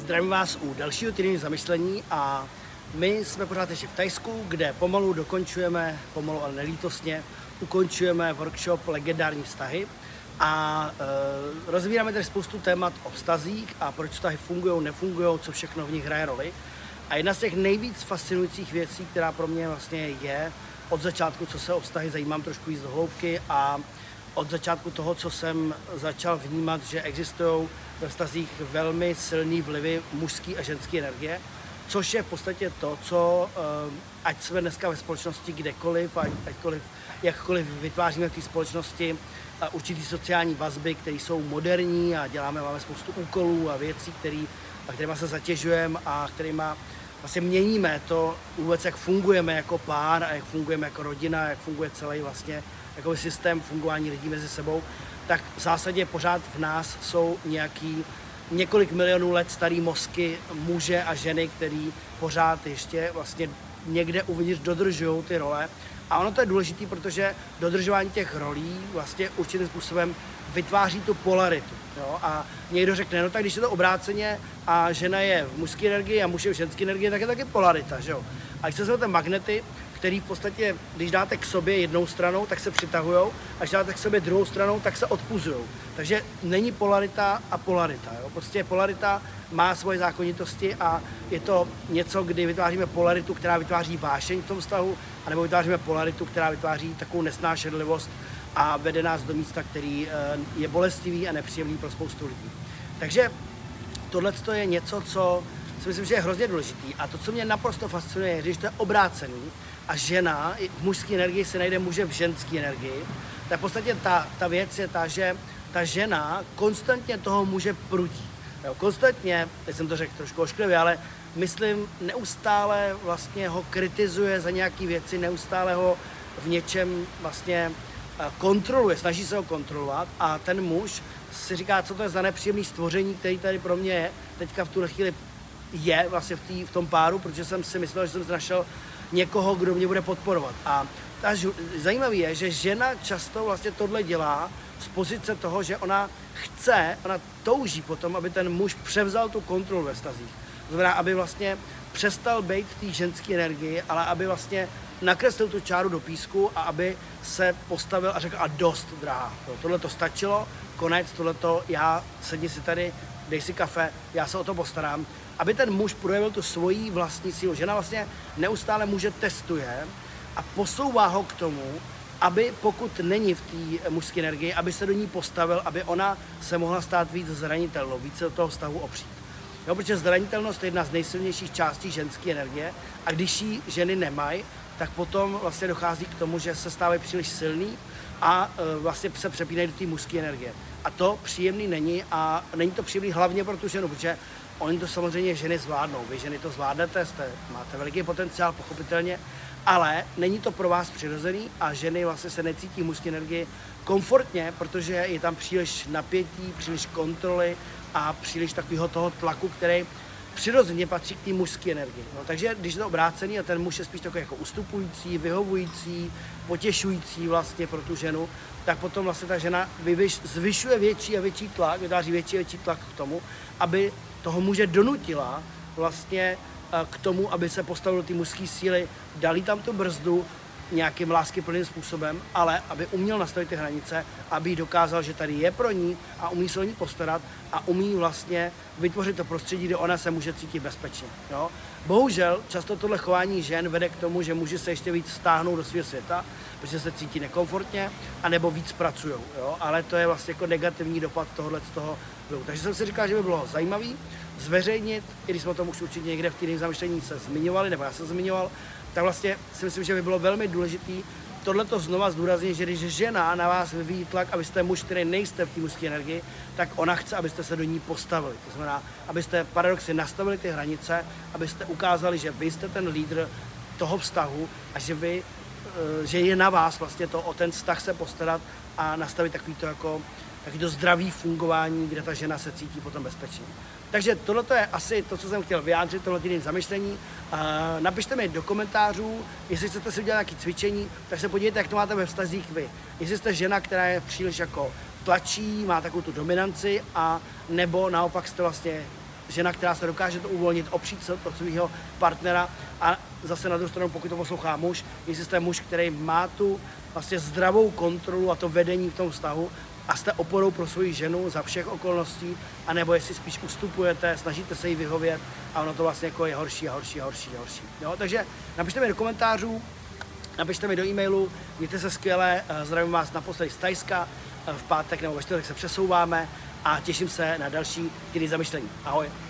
Zdravím vás u dalšího týdenní zamyšlení a my jsme pořád ještě v Tajsku, kde pomalu dokončujeme, pomalu ale nelítosně, ukončujeme workshop Legendární vztahy a e, rozvíráme tady spoustu témat o vztazích a proč vztahy fungují, nefungují, co všechno v nich hraje roli. A jedna z těch nejvíc fascinujících věcí, která pro mě vlastně je od začátku, co se o vztahy zajímám trošku víc do hloubky a od začátku toho, co jsem začal vnímat, že existují ve vztazích velmi silný vlivy mužské a ženské energie, což je v podstatě to, co, eh, ať jsme dneska ve společnosti kdekoliv, ať, aťkoliv, jakkoliv vytváříme v té společnosti eh, určitý sociální vazby, které jsou moderní a děláme, máme spoustu úkolů a věcí, který, a kterýma se zatěžujeme a kterýma vlastně měníme to vůbec, jak fungujeme jako pár a jak fungujeme jako rodina, jak funguje celý vlastně jako systém fungování lidí mezi sebou, tak v zásadě pořád v nás jsou nějaký několik milionů let starý mozky muže a ženy, který pořád ještě vlastně někde uvnitř dodržují ty role. A ono to je důležité, protože dodržování těch rolí vlastně určitým způsobem vytváří tu polaritu. Jo? A někdo řekne, no tak když je to obráceně a žena je v mužské energii a muž je v ženské energii, tak je taky polarita. Že jo? A když se ten magnety, který v podstatě, když dáte k sobě jednou stranou, tak se přitahují, a když dáte k sobě druhou stranou, tak se odpuzují. Takže není polarita a polarita. Jo? Prostě polarita má svoje zákonitosti a je to něco, kdy vytváříme polaritu, která vytváří vášeň v tom vztahu, anebo vytváříme polaritu, která vytváří takovou nesnášenlivost a vede nás do místa, který eh, je bolestivý a nepříjemný pro spoustu lidí. Takže tohle je něco, co si myslím, že je hrozně důležitý. A to, co mě naprosto fascinuje, je, když to je obrácený a žena v mužské energii se najde muže v ženské energii, tak v podstatě ta, ta věc je ta, že ta žena konstantně toho muže prudí. Jo, konstantně, teď jsem to řekl trošku ošklivě, ale myslím, neustále vlastně ho kritizuje za nějaké věci, neustále ho v něčem vlastně kontroluje, snaží se ho kontrolovat a ten muž si říká, co to je za nepříjemný stvoření, který tady pro mě je, teďka v tu chvíli je vlastně v, tý, v tom páru, protože jsem si myslel, že jsem našel někoho, kdo mě bude podporovat. A ta zajímavé je, že žena často vlastně tohle dělá z pozice toho, že ona chce, ona touží potom, aby ten muž převzal tu kontrolu ve stazích. To znamená, aby vlastně přestal být v té ženské energii, ale aby vlastně nakreslil tu čáru do písku a aby se postavil a řekl a dost, drahá. Tohle to stačilo, konec, tohle to, já sedni si tady, dej si kafe, já se o to postarám aby ten muž projevil tu svoji vlastní sílu. Žena vlastně neustále muže testuje a posouvá ho k tomu, aby pokud není v té mužské energii, aby se do ní postavil, aby ona se mohla stát víc zranitelnou, více do toho vztahu opřít. Jo, protože zranitelnost je jedna z nejsilnějších částí ženské energie a když ji ženy nemají, tak potom vlastně dochází k tomu, že se stávají příliš silný a e, vlastně se přepínají do té mužské energie. A to příjemný není a není to příjemný hlavně pro tu ženu, protože Oni to samozřejmě ženy zvládnou. Vy ženy to zvládnete, jste, máte veliký potenciál, pochopitelně, ale není to pro vás přirozený a ženy vlastně se necítí mužské energii komfortně, protože je tam příliš napětí, příliš kontroly a příliš takového toho tlaku, který přirozeně patří k té mužské energii. No, takže když je to obrácený a ten muž je spíš takový jako ustupující, vyhovující, potěšující vlastně pro tu ženu, tak potom vlastně ta žena vyvyš, zvyšuje větší a větší tlak, vytváří větší a větší tlak k tomu, aby toho muže donutila vlastně eh, k tomu, aby se postavil ty mužské síly, dali tam tu brzdu nějakým láskyplným způsobem, ale aby uměl nastavit ty hranice, aby dokázal, že tady je pro ní a umí se o ní postarat a umí vlastně vytvořit to prostředí, kde ona se může cítit bezpečně. Jo? Bohužel často tohle chování žen vede k tomu, že muži se ještě víc stáhnou do svého světa, protože se cítí nekomfortně, anebo víc pracují. Ale to je vlastně jako negativní dopad tohohle z toho vlivu. Takže jsem si říkal, že by bylo zajímavý zveřejnit, i když jsme o tom už určitě někde v týdnech zamýšlení se zmiňovali, nebo já jsem zmiňoval, tak vlastně si myslím, že by bylo velmi důležité tohle to znova zdůraznit, že když žena na vás vyvíjí tlak, abyste muž, který nejste v té mužské energii, tak ona chce, abyste se do ní postavili. To znamená, abyste paradoxně nastavili ty hranice, abyste ukázali, že vy jste ten lídr toho vztahu a že vy eh, že je na vás vlastně to o ten vztah se postarat a nastavit takový to jako taky to zdravý fungování, kde ta žena se cítí potom bezpečně. Takže tohle je asi to, co jsem chtěl vyjádřit, tohle týden zamyšlení. Napište mi do komentářů, jestli chcete si udělat nějaké cvičení, tak se podívejte, jak to máte ve vztazích vy. Jestli jste žena, která je příliš jako tlačí, má takovou tu dominanci, a nebo naopak jste vlastně žena, která se dokáže to uvolnit, opřít se od svého partnera a zase na druhou stranu, pokud to poslouchá muž, jestli jste muž, který má tu vlastně zdravou kontrolu a to vedení v tom vztahu a jste oporou pro svoji ženu za všech okolností, anebo jestli spíš ustupujete, snažíte se jí vyhovět a ono to vlastně jako je horší a horší a horší a horší. Jo? Takže napište mi do komentářů, napište mi do e-mailu, mějte se skvěle, eh, zdravím vás naposledy z Tajska, eh, v pátek nebo ve čtvrtek se přesouváme a těším se na další týdy zamyšlení. Ahoj.